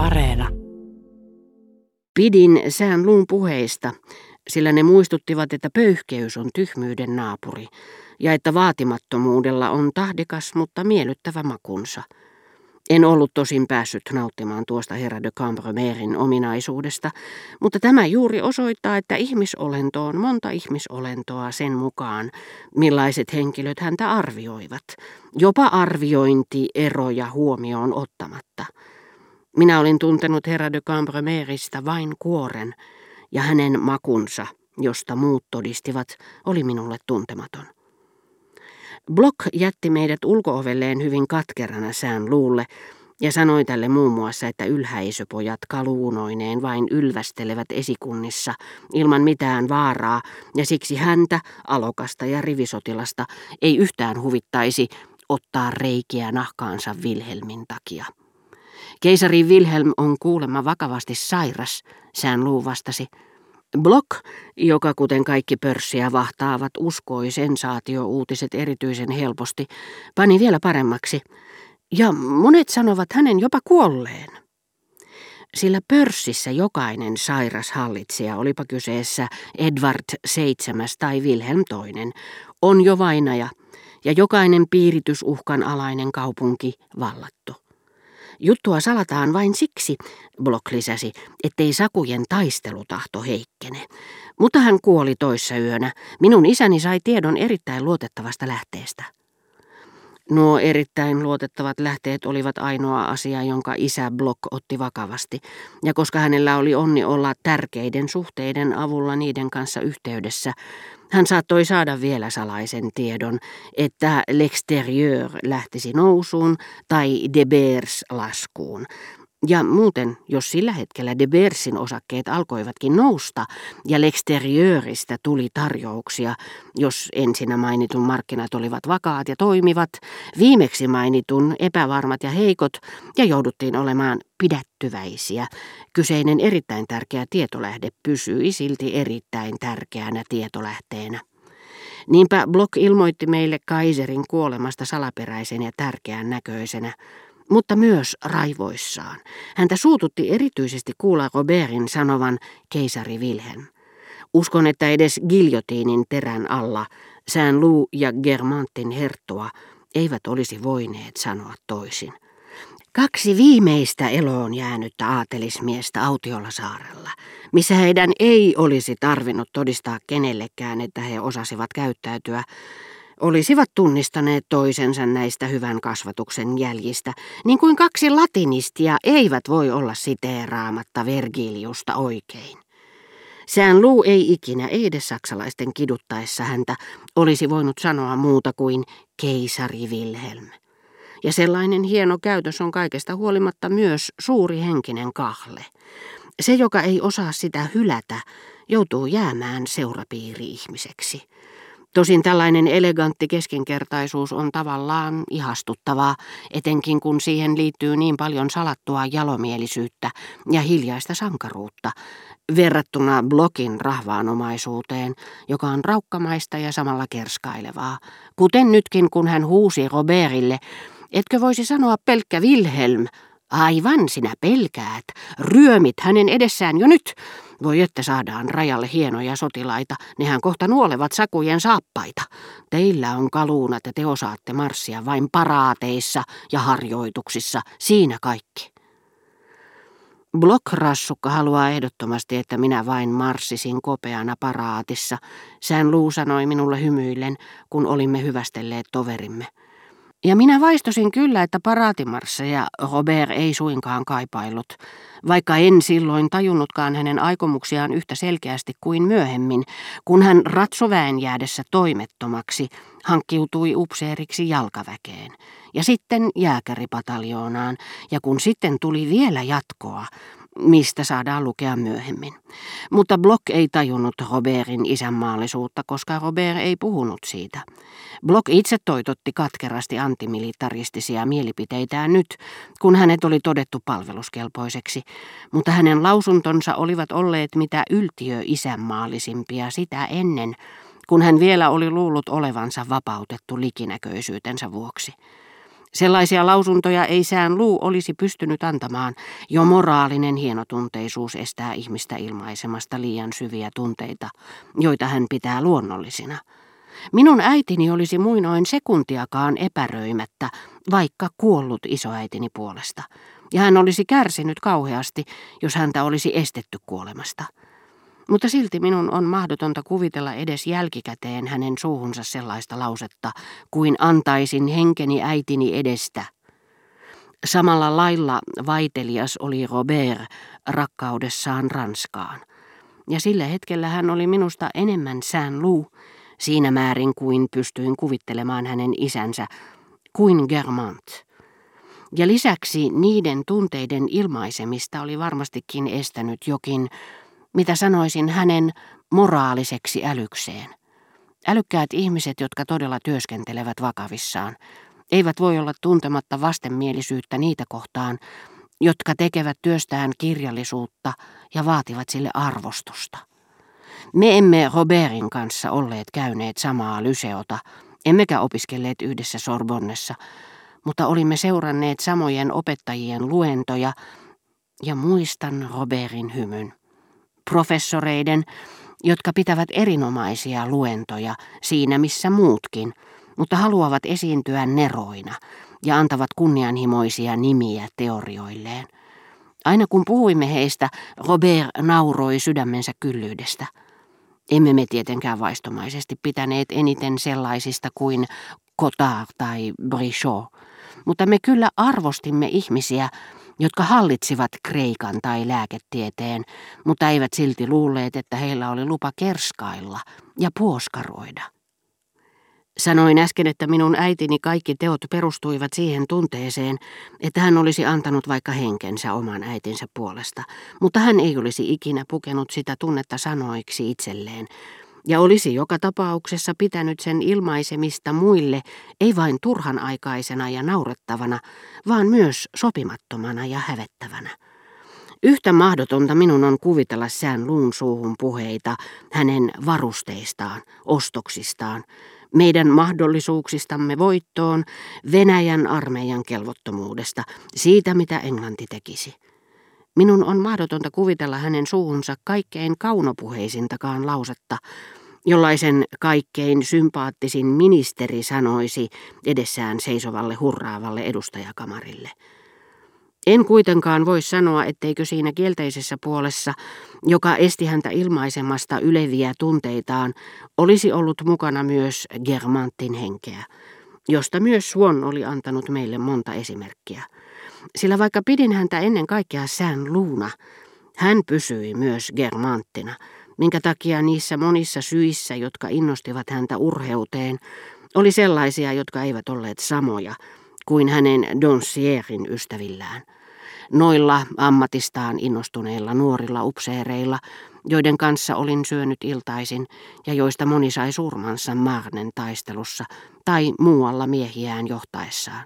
Areena. Pidin sään luun puheista, sillä ne muistuttivat, että pöyhkeys on tyhmyyden naapuri ja että vaatimattomuudella on tahdikas, mutta miellyttävä makunsa. En ollut tosin päässyt nauttimaan tuosta herra de Cambromerin ominaisuudesta, mutta tämä juuri osoittaa, että ihmisolento on monta ihmisolentoa sen mukaan, millaiset henkilöt häntä arvioivat, jopa arviointi eroja huomioon ottamatta. Minä olin tuntenut herra de Cambromerista vain kuoren, ja hänen makunsa, josta muut todistivat, oli minulle tuntematon. Block jätti meidät ulkoovelleen hyvin katkerana sään luulle ja sanoi tälle muun muassa, että ylhäisöpojat kaluunoineen vain ylvästelevät esikunnissa ilman mitään vaaraa ja siksi häntä, alokasta ja rivisotilasta ei yhtään huvittaisi ottaa reikiä nahkaansa Wilhelmin takia. Keisari Wilhelm on kuulemma vakavasti sairas, sään luu vastasi. Block, joka kuten kaikki pörssiä vahtaavat uskoi sensaatio-uutiset erityisen helposti, pani vielä paremmaksi. Ja monet sanovat hänen jopa kuolleen. Sillä pörssissä jokainen sairas hallitsija, olipa kyseessä Edward VII tai Wilhelm II, on jo vainaja ja jokainen piiritysuhkan alainen kaupunki vallattu. Juttua salataan vain siksi, Block lisäsi, ettei sakujen taistelutahto heikkene. Mutta hän kuoli toissa yönä. Minun isäni sai tiedon erittäin luotettavasta lähteestä. Nuo erittäin luotettavat lähteet olivat ainoa asia, jonka isä Block otti vakavasti, ja koska hänellä oli onni olla tärkeiden suhteiden avulla niiden kanssa yhteydessä, hän saattoi saada vielä salaisen tiedon, että l'extérieur lähtisi nousuun tai de Beers laskuun, ja muuten, jos sillä hetkellä De Bersin osakkeet alkoivatkin nousta ja L'Exterieuristä tuli tarjouksia, jos ensinnä mainitun markkinat olivat vakaat ja toimivat, viimeksi mainitun epävarmat ja heikot ja jouduttiin olemaan pidättyväisiä, kyseinen erittäin tärkeä tietolähde pysyi silti erittäin tärkeänä tietolähteenä. Niinpä Block ilmoitti meille Kaiserin kuolemasta salaperäisen ja tärkeän näköisenä, mutta myös raivoissaan. Häntä suututti erityisesti kuulla Robertin sanovan keisari Wilhelm. Uskon, että edes giljotiinin terän alla Sään Luu ja Germantin herttua eivät olisi voineet sanoa toisin. Kaksi viimeistä eloon jäänyttä aatelismiestä Autiolla saarella, missä heidän ei olisi tarvinnut todistaa kenellekään, että he osasivat käyttäytyä, olisivat tunnistaneet toisensa näistä hyvän kasvatuksen jäljistä, niin kuin kaksi latinistia eivät voi olla siteeraamatta Vergiliusta oikein. Sään luu ei ikinä, edes saksalaisten kiduttaessa häntä, olisi voinut sanoa muuta kuin keisari Wilhelm. Ja sellainen hieno käytös on kaikesta huolimatta myös suuri henkinen kahle. Se, joka ei osaa sitä hylätä, joutuu jäämään seurapiiri-ihmiseksi. Tosin tällainen elegantti keskinkertaisuus on tavallaan ihastuttavaa, etenkin kun siihen liittyy niin paljon salattua jalomielisyyttä ja hiljaista sankaruutta, verrattuna Blokin rahvaanomaisuuteen, joka on raukkamaista ja samalla kerskailevaa, kuten nytkin kun hän huusi Robertille, etkö voisi sanoa pelkkä Wilhelm, aivan sinä pelkäät, ryömit hänen edessään jo nyt, voi että saadaan rajalle hienoja sotilaita, nehän kohta nuolevat sakujen saappaita. Teillä on kaluunat ja te osaatte marssia vain paraateissa ja harjoituksissa, siinä kaikki. Blokrassukka haluaa ehdottomasti, että minä vain marssisin kopeana paraatissa. Sään luu sanoi minulle hymyillen, kun olimme hyvästelleet toverimme. Ja minä vaistosin kyllä, että paraatimarsseja Robert ei suinkaan kaipaillut, vaikka en silloin tajunnutkaan hänen aikomuksiaan yhtä selkeästi kuin myöhemmin, kun hän ratsoväen jäädessä toimettomaksi hankkiutui upseeriksi jalkaväkeen ja sitten jääkäripataljoonaan, ja kun sitten tuli vielä jatkoa, mistä saadaan lukea myöhemmin. Mutta Block ei tajunnut Robertin isänmaallisuutta, koska Robert ei puhunut siitä. Block itse toitotti katkerasti antimilitaristisia mielipiteitään nyt, kun hänet oli todettu palveluskelpoiseksi, mutta hänen lausuntonsa olivat olleet mitä yltiö isänmaallisimpia sitä ennen, kun hän vielä oli luullut olevansa vapautettu likinäköisyytensä vuoksi. Sellaisia lausuntoja ei sään luu olisi pystynyt antamaan, jo moraalinen hienotunteisuus estää ihmistä ilmaisemasta liian syviä tunteita, joita hän pitää luonnollisina. Minun äitini olisi muinoin sekuntiakaan epäröimättä, vaikka kuollut isoäitini puolesta, ja hän olisi kärsinyt kauheasti, jos häntä olisi estetty kuolemasta. Mutta silti minun on mahdotonta kuvitella edes jälkikäteen hänen suuhunsa sellaista lausetta, kuin antaisin henkeni äitini edestä. Samalla lailla vaitelias oli Robert rakkaudessaan Ranskaan. Ja sillä hetkellä hän oli minusta enemmän sään luu, siinä määrin kuin pystyin kuvittelemaan hänen isänsä, kuin Germant. Ja lisäksi niiden tunteiden ilmaisemista oli varmastikin estänyt jokin mitä sanoisin hänen moraaliseksi älykseen. Älykkäät ihmiset, jotka todella työskentelevät vakavissaan, eivät voi olla tuntematta vastenmielisyyttä niitä kohtaan, jotka tekevät työstään kirjallisuutta ja vaativat sille arvostusta. Me emme Robertin kanssa olleet käyneet samaa lyseota, emmekä opiskelleet yhdessä Sorbonnessa, mutta olimme seuranneet samojen opettajien luentoja ja muistan Robertin hymyn professoreiden, jotka pitävät erinomaisia luentoja siinä missä muutkin, mutta haluavat esiintyä neroina ja antavat kunnianhimoisia nimiä teorioilleen. Aina kun puhuimme heistä, Robert nauroi sydämensä kyllyydestä. Emme me tietenkään vaistomaisesti pitäneet eniten sellaisista kuin Cotard tai Brichot, mutta me kyllä arvostimme ihmisiä, jotka hallitsivat Kreikan tai lääketieteen, mutta eivät silti luulleet, että heillä oli lupa kerskailla ja puoskaroida. Sanoin äsken, että minun äitini kaikki teot perustuivat siihen tunteeseen, että hän olisi antanut vaikka henkensä oman äitinsä puolesta, mutta hän ei olisi ikinä pukenut sitä tunnetta sanoiksi itselleen, ja olisi joka tapauksessa pitänyt sen ilmaisemista muille ei vain turhan aikaisena ja naurettavana, vaan myös sopimattomana ja hävettävänä. Yhtä mahdotonta minun on kuvitella sään luun suuhun puheita hänen varusteistaan, ostoksistaan, meidän mahdollisuuksistamme voittoon, Venäjän armeijan kelvottomuudesta, siitä mitä Englanti tekisi. Minun on mahdotonta kuvitella hänen suuhunsa kaikkein kaunopuheisintakaan lausetta, jollaisen kaikkein sympaattisin ministeri sanoisi edessään seisovalle hurraavalle edustajakamarille. En kuitenkaan voi sanoa, etteikö siinä kielteisessä puolessa, joka esti häntä ilmaisemasta yleviä tunteitaan, olisi ollut mukana myös Germantin henkeä, josta myös Swan oli antanut meille monta esimerkkiä. Sillä vaikka pidin häntä ennen kaikkea sään luuna, hän pysyi myös Germanttina, minkä takia niissä monissa syissä, jotka innostivat häntä urheuteen, oli sellaisia, jotka eivät olleet samoja kuin hänen Doncierin ystävillään. Noilla ammatistaan innostuneilla nuorilla upseereilla, joiden kanssa olin syönyt iltaisin ja joista moni sai surmansa Marnen taistelussa tai muualla miehiään johtaessaan.